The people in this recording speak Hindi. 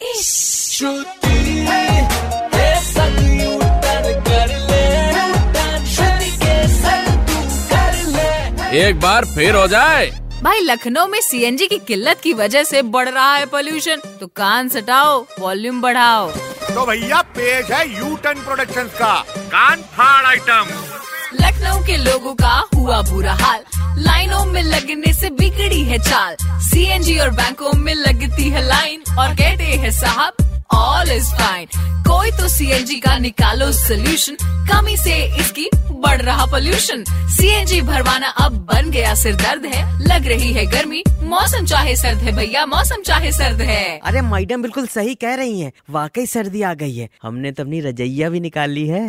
एक बार फिर हो जाए। भाई लखनऊ में सीएनजी की किल्लत की वजह से बढ़ रहा है पोल्यूशन तो कान सटाओ वॉल्यूम बढ़ाओ। तो भैया पेज है यू टर्न प्रोडक्शन का। कान फाड़ आइटम लखनऊ के लोगों का हुआ बुरा हाल। लाइनों में लगने से बिगड़ी है चाल। सीएनजी और बैंकों में लगती है लाइन और कहते हैं साहब ऑल इज़ फाइन कोई तो सीएनजी का निकालो सोल्यूशन कमी से इसकी बढ़ रहा पोल्यूशन सीएनजी भरवाना अब बन गया सिर दर्द है। लग रही है गर्मी। मौसम चाहे सर्द है भैया मौसम चाहे सर्द है। अरे मैडम बिल्कुल सही कह रही हैं। वाकई सर्दी आ गई है। हमने तो अपनी रजैया भी निकाल ली है।